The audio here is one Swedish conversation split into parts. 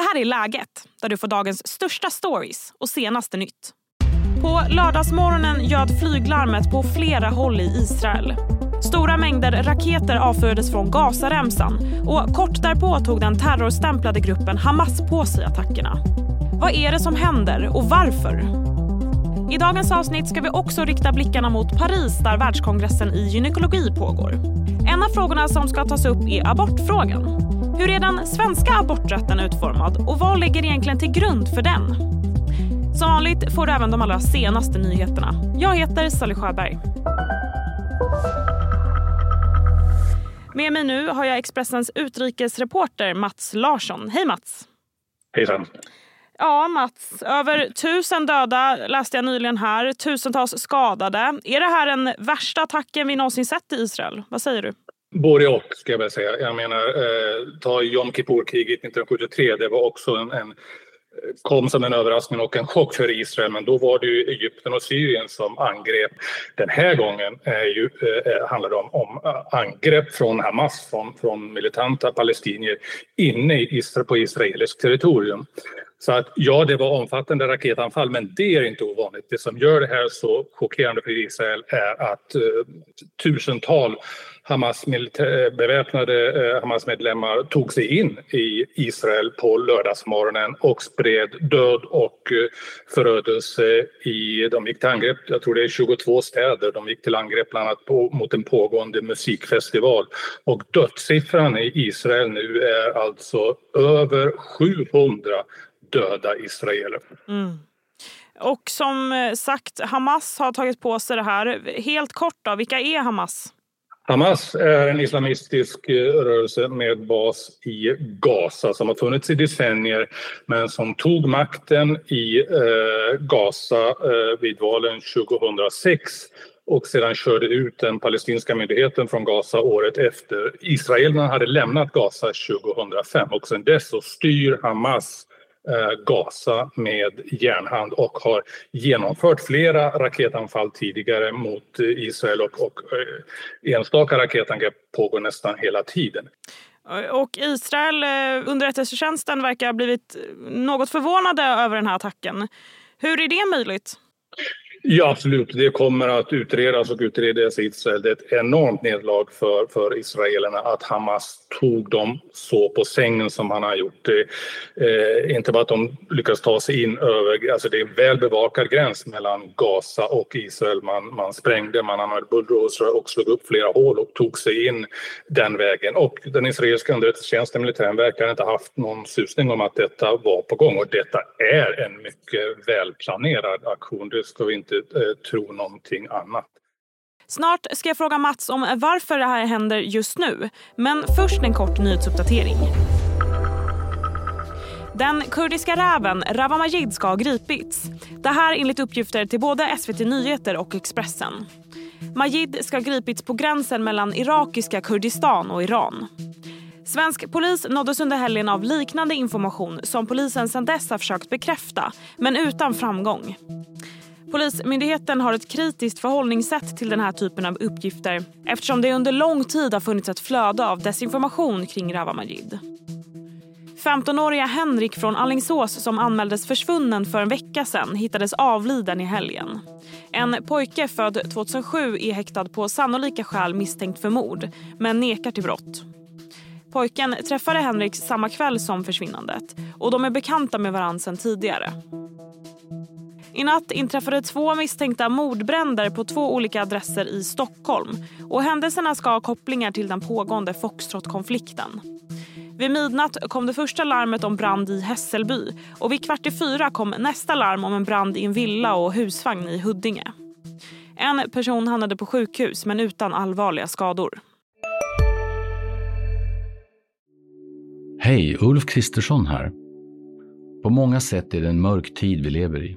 Det här är Läget, där du får dagens största stories och senaste nytt. På lördagsmorgonen ljöd flyglarmet på flera håll i Israel. Stora mängder raketer avfyrades från Gazaremsan och kort därpå tog den terrorstämplade gruppen Hamas på sig attackerna. Vad är det som händer och varför? I dagens avsnitt ska vi också rikta blickarna mot Paris där världskongressen i gynekologi pågår. En av frågorna som ska tas upp är abortfrågan. Hur är den svenska aborträtten utformad och vad ligger egentligen till grund för den? Som vanligt får du även de allra senaste nyheterna. Jag heter Sally Sjöberg. Med mig nu har jag Expressens utrikesreporter Mats Larsson. Hej Mats! Hejsan! Ja, Mats. Över tusen döda läste jag nyligen här. Tusentals skadade. Är det här den värsta attacken vi någonsin sett i Israel? Vad säger du? Både och, ska jag väl säga. Jag menar, eh, ta Jom Kippur-kriget 1973. Det var också en, en kom som en överraskning och en chock för Israel men då var det ju Egypten och Syrien som angrep. Den här gången är ju, eh, eh handlar det om, om eh, angrepp från Hamas, från, från militanta palestinier inne i Israel, på israeliskt territorium. Så att ja, det var omfattande raketanfall, men det är inte ovanligt. Det som gör det här så chockerande för Israel är att eh, tusental Hamas beväpnade eh, Hamas-medlemmar tog sig in i Israel på lördagsmorgonen och spred död och eh, förödelse. I, de gick till angrepp, jag tror det är 22 städer, de gick till angrepp bland annat på, mot en pågående musikfestival. Och dödssiffran i Israel nu är alltså över 700 döda israeler. Mm. Och som eh, sagt, Hamas har tagit på sig det här. Helt kort då, vilka är Hamas? Hamas är en islamistisk eh, rörelse med bas i Gaza som har funnits i decennier men som tog makten i eh, Gaza eh, vid valen 2006 och sedan körde ut den palestinska myndigheten från Gaza året efter. Israelerna hade lämnat Gaza 2005 och sedan dess så styr Hamas Eh, Eh, Gaza med järnhand och har genomfört flera raketanfall tidigare mot Israel och, och eh, enstaka raketangrepp pågår nästan hela tiden. Och Israel, eh, underrättelsetjänsten, verkar ha blivit något förvånade över den här attacken. Hur är det möjligt? Ja, absolut. Det kommer att utredas och utredas i Israel. Det är ett enormt nederlag för, för israelerna att Hamas tog dem så på sängen som han har gjort. Det, eh, inte bara att de lyckas ta sig in över... Alltså det är en väl bevakad gräns mellan Gaza och Israel. Man, man sprängde, man använde bulldozrar och slog upp flera hål och tog sig in den vägen. Och den israeliska underrättelsetjänsten, militären, verkar inte haft någon susning om att detta var på gång. Och detta är en mycket välplanerad aktion. Det ska vi inte inte eh, tro någonting annat. Snart ska jag fråga Mats om eh, varför det här händer just nu. Men först en kort nyhetsuppdatering. Den kurdiska räven Rawa Majid ska ha gripits. Det här enligt uppgifter till både SVT Nyheter och Expressen. Majid ska ha gripits på gränsen mellan irakiska Kurdistan och Iran. Svensk polis nåddes under helgen av liknande information som polisen sedan dess har försökt bekräfta, men utan framgång. Polismyndigheten har ett kritiskt förhållningssätt till den här typen av uppgifter eftersom det under lång tid har funnits ett flöde av desinformation kring Rawa Majid. 15-åriga Henrik från Allingsås som anmäldes försvunnen för en vecka sedan hittades avliden i helgen. En pojke född 2007 är häktad på sannolika skäl misstänkt för mord men nekar till brott. Pojken träffade Henrik samma kväll som försvinnandet och de är bekanta med varandra sedan tidigare. I natt inträffade två misstänkta mordbränder på två olika adresser i Stockholm. Och Händelserna ska ha kopplingar till den pågående Foxtrot-konflikten. Vid midnatt kom det första larmet om brand i Hässelby och vid kvart i fyra kom nästa larm om en brand i en villa och husvagn i Huddinge. En person hamnade på sjukhus men utan allvarliga skador. Hej, Ulf Kristersson här. På många sätt är det en mörk tid vi lever i.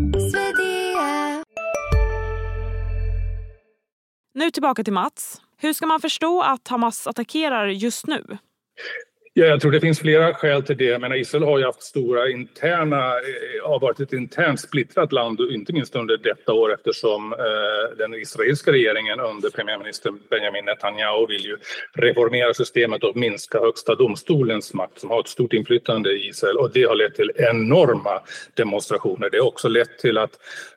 Nu tillbaka till Mats. Hur ska man förstå att Hamas attackerar just nu? Ja, jag tror det finns flera skäl till det. Menar, Israel har ju haft stora interna, eh, har varit ett internt splittrat land, inte minst under detta år eftersom eh, den israeliska regeringen under premiärminister Benjamin Netanyahu vill ju reformera systemet och minska högsta domstolens makt som har ett stort inflytande i Israel och det har lett till enorma demonstrationer. Det har också lett till att,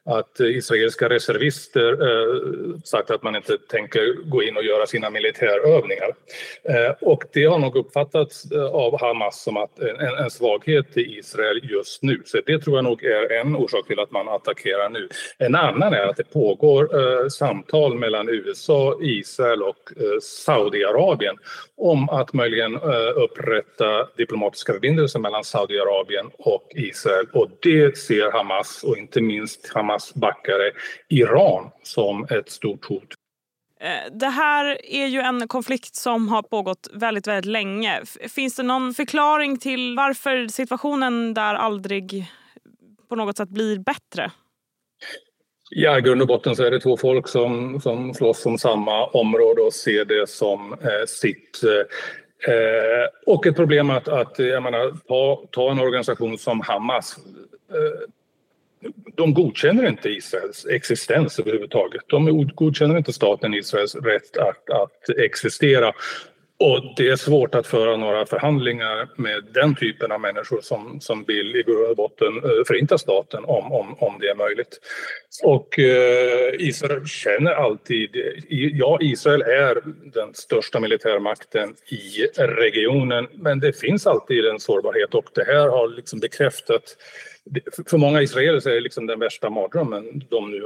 att israeliska reservister eh, sagt att man inte tänker gå in och göra sina militärövningar. Eh, och det har nog uppfattats Eh, av Hamas som att en, en svaghet i Israel just nu. Så det tror jag nog är en orsak till att man attackerar nu. En annan är att det pågår eh, samtal mellan USA, Israel och eh, Saudiarabien om att möjligen eh, upprätta diplomatiska förbindelser mellan Saudiarabien och Israel. Och det ser Hamas, och inte minst Hamas backare Iran, som ett stort hot Eh, det här är ju en konflikt som har pågått väldigt, väldigt länge. Finns det någon förklaring till varför situationen där aldrig på något sätt blir bättre? Ja, i grund och botten så är det två folk som, som slåss om samma område och ser det som eh, sitt. Eh, och ett problem att, att jag menar, ta, ta en organisation som Hamas. Eh, de godkänner inte Israels existens överhuvudtaget. De godkänner inte staten Israels rätt att, att existera. Och det är svårt att föra några förhandlingar med den typen av människor som, som vill i grund och botten eh, förinta staten om, om, om det är möjligt. Och eh, Israel känner alltid... Ja, Israel är den största militärmakten i regionen men det finns alltid en sårbarhet och det här har liksom bekräftat för många israeler är det liksom den värsta mardrömmen de nu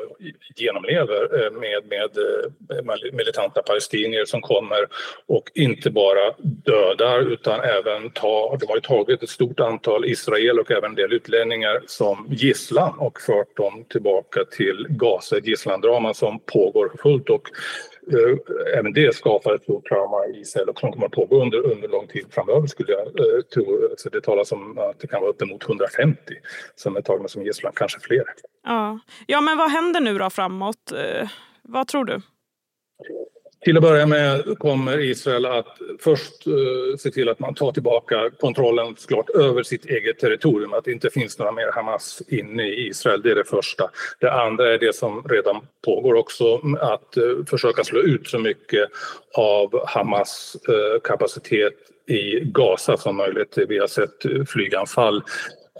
genomlever eh, med, eh, med militanta palestinier som kommer och inte bara dödar utan även tar, de har ju tagit ett stort antal israeler och även en del utlänningar som gisslan och fört dem tillbaka till Gaza, ett gisslandrama som pågår fullt och Eh, även det skapar ett stort trauma i Israel och som kommer att pågå under, under lång tid framöver skulle jag eh, tro. Så det talas om att det kan vara uppemot 150 som är tagna som gisslan, kanske fler. Ja. ja, men vad händer nu då framåt? Eh, vad tror du? Till att börja med kommer Israel att först uh, se till att man tar tillbaka kontrollen såklart över sitt eget territorium, att det inte finns några mer Hamas inne i Israel. Det är det första. Det andra är det som redan pågår också, att uh, försöka slå ut så mycket av Hamas uh, kapacitet i Gaza som möjligt. Vi har sett flyganfall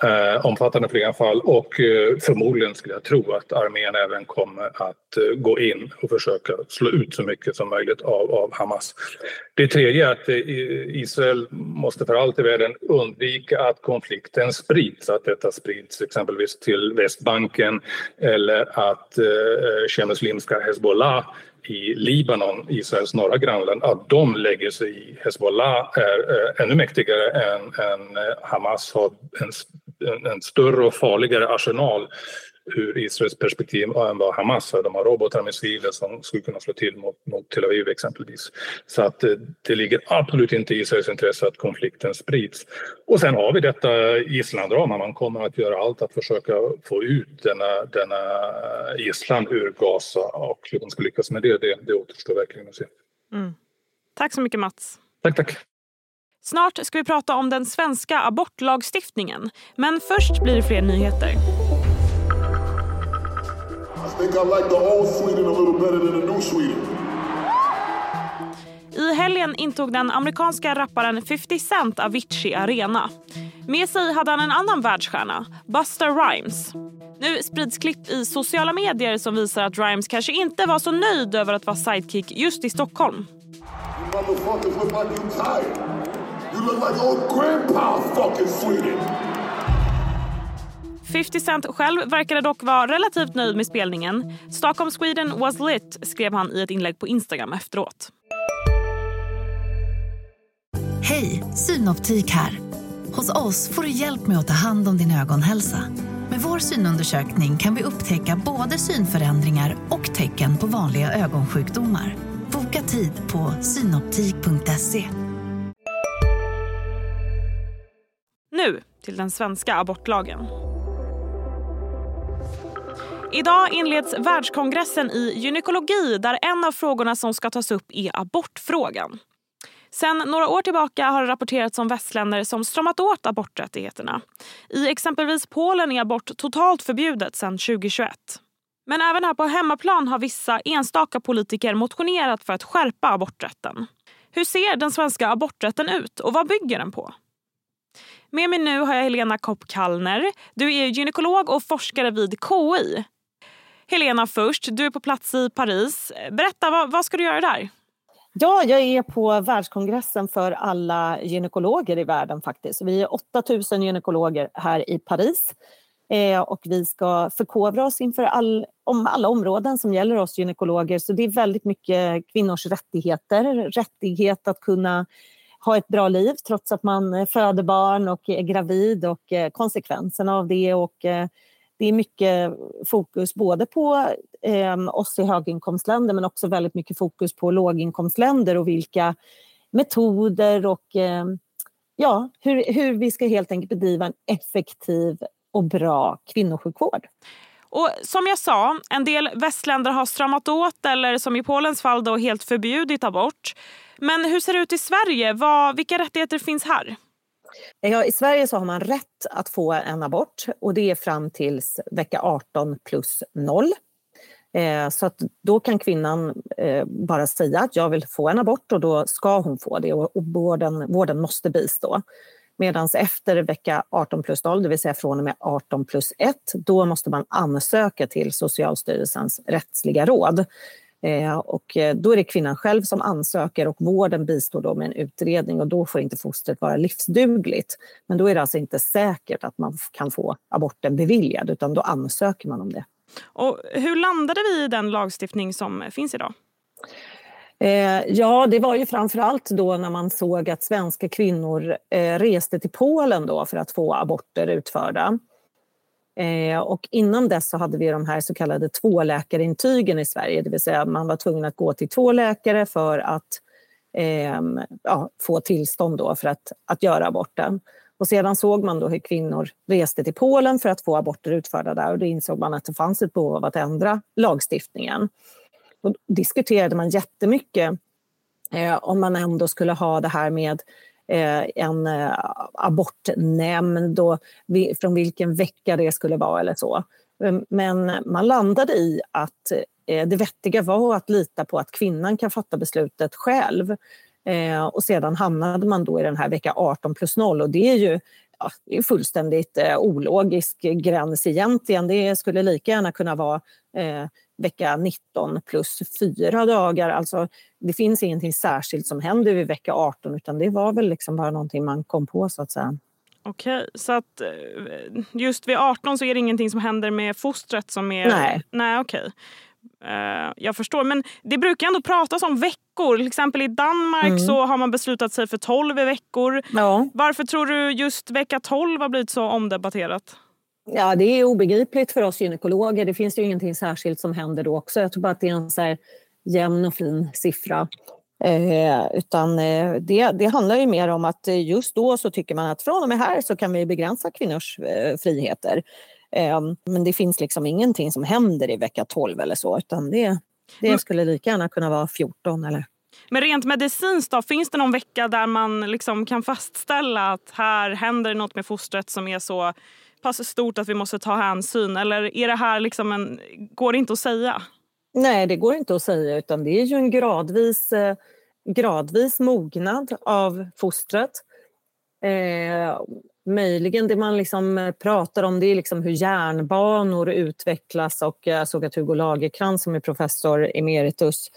eh, omfattande flyganfall och eh, förmodligen skulle jag tro att armén även kommer att eh, gå in och försöka slå ut så mycket som möjligt av, av Hamas. Det tredje är att eh, Israel måste för allt i världen undvika att konflikten sprids, att detta sprids exempelvis till Västbanken eller att eh, eh muslimska Hezbollah i Libanon, Israels norra grannland, att de lägger sig i. Hezbollah är eh, ännu mäktigare än, än eh, Hamas, har en en, en större och farligare arsenal ur Israels perspektiv än vad Hamas har. De har robotar och missiler som skulle kunna slå till mot, mot Tel Aviv exempelvis. Så att det, eh, det ligger absolut inte i Israels intresse att konflikten sprids. Och sen har vi detta gisslandrama. Man kommer att göra allt att försöka få ut denna, denna gisslan ur Gaza och hur de ska lyckas med det, det, det återstår verkligen att se. Mm. Tack så mycket Mats. Tack, tack. Snart ska vi prata om den svenska abortlagstiftningen. Men först blir det fler nyheter. I helgen intog den amerikanska rapparen 50 Cent Avicii Arena. Med sig hade han en annan världsstjärna, Busta Rhymes. Nu sprids klipp i sociala medier som visar att Rhymes kanske inte var så nöjd över att vara sidekick just i Stockholm. You look like old grandpa fucking Sweden. 50 Cent själv verkade dock vara relativt nöjd med spelningen. Stockholm Sweden was lit, skrev han i ett inlägg på Instagram efteråt. Hej, Synoptik här. Hos oss får du hjälp med att ta hand om din ögonhälsa. Med vår synundersökning kan vi upptäcka både synförändringar och tecken på vanliga ögonsjukdomar. Boka tid på synoptik.se. till den svenska abortlagen. Idag inleds världskongressen i gynekologi där en av frågorna som ska tas upp är abortfrågan. Sen några år tillbaka har det rapporterats om västländer som stramat åt aborträttigheterna. I exempelvis Polen är abort totalt förbjudet sedan 2021. Men även här på hemmaplan har vissa enstaka politiker motionerat för att skärpa aborträtten. Hur ser den svenska aborträtten ut och vad bygger den på? Med mig nu har jag Helena Kopp Kallner. Du är gynekolog och forskare vid KI. Helena först, du är på plats i Paris. Berätta, vad, vad ska du göra där? Ja, jag är på världskongressen för alla gynekologer i världen faktiskt. Vi är 8000 gynekologer här i Paris. Eh, och vi ska förkovra oss inför all, om alla områden som gäller oss gynekologer. Så det är väldigt mycket kvinnors rättigheter. Rättighet att kunna ha ett bra liv trots att man eh, föder barn och är gravid och eh, konsekvenserna av det. Och, eh, det är mycket fokus både på eh, oss i höginkomstländer men också väldigt mycket fokus på låginkomstländer och vilka metoder och ehm, ja, hur, hur vi ska helt enkelt bedriva en effektiv och bra kvinnosjukvård. Och som jag sa, en del västländer har stramat åt eller som i Polens fall då helt förbjudit abort. Men hur ser det ut i Sverige? Vad, vilka rättigheter finns här? Ja, I Sverige så har man rätt att få en abort och det är fram till vecka 18 plus 0. Eh, så att då kan kvinnan eh, bara säga att jag vill få en abort och då ska hon få det och, och vården, vården måste bistå. Medan efter vecka 18 plus 0, det vill säga från och med 18 plus 1, då måste man ansöka till Socialstyrelsens rättsliga råd. Eh, och eh, då är det kvinnan själv som ansöker och vården bistår då med en utredning och då får inte fostret vara livsdugligt. Men då är det alltså inte säkert att man kan få aborten beviljad utan då ansöker man om det. Och hur landade vi i den lagstiftning som finns idag? Eh, ja, det var ju framför allt då när man såg att svenska kvinnor reste till Polen då för att få aborter utförda. Eh, och innan dess så hade vi de här så kallade tvåläkarintygen i Sverige, det vill säga man var tvungen att gå till två läkare för att eh, ja, få tillstånd då för att, att göra aborten. Och sedan såg man då hur kvinnor reste till Polen för att få aborter utförda där och då insåg man att det fanns ett behov av att ändra lagstiftningen. Då diskuterade man jättemycket eh, om man ändå skulle ha det här med Eh, en eh, abortnämnd och från vilken vecka det skulle vara eller så. Eh, men man landade i att det vettiga var att lita på att kvinnan kan fatta beslutet själv. Och sedan hamnade man då i den här vecka 18 plus 0 och det är ju ja, det är fullständigt ologisk gräns egentligen. Det skulle lika gärna kunna vara vecka 19 plus fyra dagar. Alltså, det finns ingenting särskilt som händer vid vecka 18 utan det var väl liksom bara någonting man kom på så att säga. Okej, så att eh, just vid 18 så är det ingenting som händer med fostret som är... Nej. Nej, okej. Uh, jag förstår, men det brukar ändå pratas om veckor. Till exempel i Danmark mm. så har man beslutat sig för 12 veckor. Ja. Varför tror du just vecka 12 har blivit så omdebatterat? Ja, det är obegripligt för oss gynekologer. Det finns ju ingenting särskilt som händer då också. Jag tror bara att det är en så här jämn och fin siffra. Eh, utan eh, det, det handlar ju mer om att just då så tycker man att från och med här så kan vi begränsa kvinnors eh, friheter. Eh, men det finns liksom ingenting som händer i vecka 12 eller så utan det, det skulle lika gärna kunna vara 14 eller men rent medicinskt då, finns det någon vecka där man liksom kan fastställa att här händer något med fostret som är så pass stort att vi måste ta hänsyn? Eller är det här liksom en, går det inte att säga? Nej, det går inte att säga utan det är ju en gradvis, eh, gradvis mognad av fostret. Eh, möjligen det man liksom eh, pratar om det är liksom hur hjärnbanor utvecklas och jag såg att Hugo Lagerkrans som är professor emeritus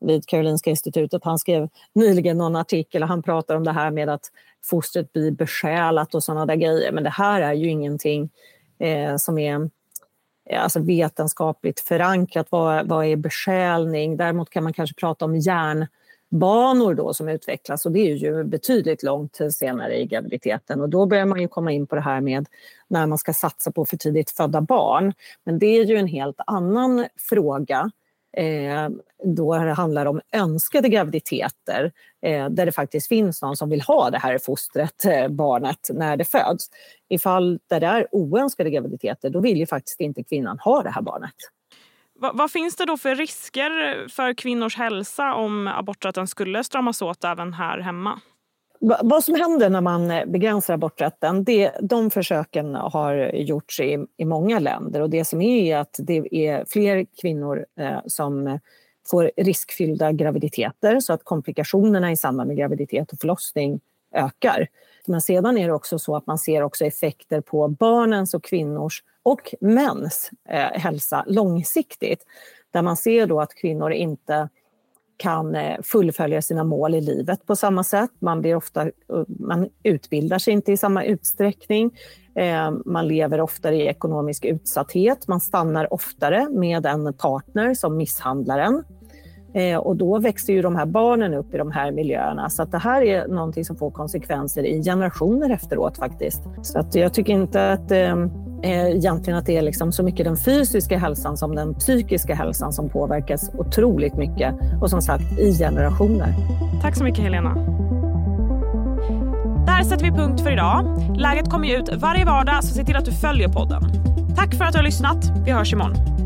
vid Karolinska institutet, han skrev nyligen någon artikel och han pratar om det här med att fostret blir besjälat och sådana där grejer. Men det här är ju ingenting eh, som är eh, alltså vetenskapligt förankrat. Vad, vad är besjälning? Däremot kan man kanske prata om banor då som utvecklas och det är ju betydligt långt senare i graviditeten och då börjar man ju komma in på det här med när man ska satsa på för tidigt födda barn. Men det är ju en helt annan fråga eh, då det handlar om önskade graviditeter eh, där det faktiskt finns någon som vill ha det här fostret, eh, barnet, när det föds. I fall där det är oönskade graviditeter då vill ju faktiskt inte kvinnan ha det här barnet. Va, vad finns det då för risker för kvinnors hälsa om aborträtten skulle stramas åt även här hemma? Vad som händer när man eh, begränsar aborträtten, det, de försöken har gjorts i, i många länder och det som är att det är fler kvinnor eh, som får riskfyllda graviditeter så att komplikationerna i samband med graviditet och förlossning ökar. Men sedan är det också så att man ser också effekter på barnens och kvinnors och mäns eh, hälsa långsiktigt. Där man ser då att kvinnor inte kan eh, fullfölja sina mål i livet på samma sätt. Man, blir ofta, eh, man utbildar sig inte i samma utsträckning. Eh, man lever oftare i ekonomisk utsatthet. Man stannar oftare med en partner som misshandlar en. Eh, och då växer ju de här barnen upp i de här miljöerna. Så att det här är någonting som får konsekvenser i generationer efteråt faktiskt. Så att jag tycker inte att ehm, eh, egentligen att det är liksom så mycket den fysiska hälsan som den psykiska hälsan som påverkas otroligt mycket och som sagt i generationer. Tack så mycket Helena. Där sätter vi punkt för idag. Läget kommer ju ut varje vardag så se till att du följer podden. Tack för att du har lyssnat. Vi hörs imorgon.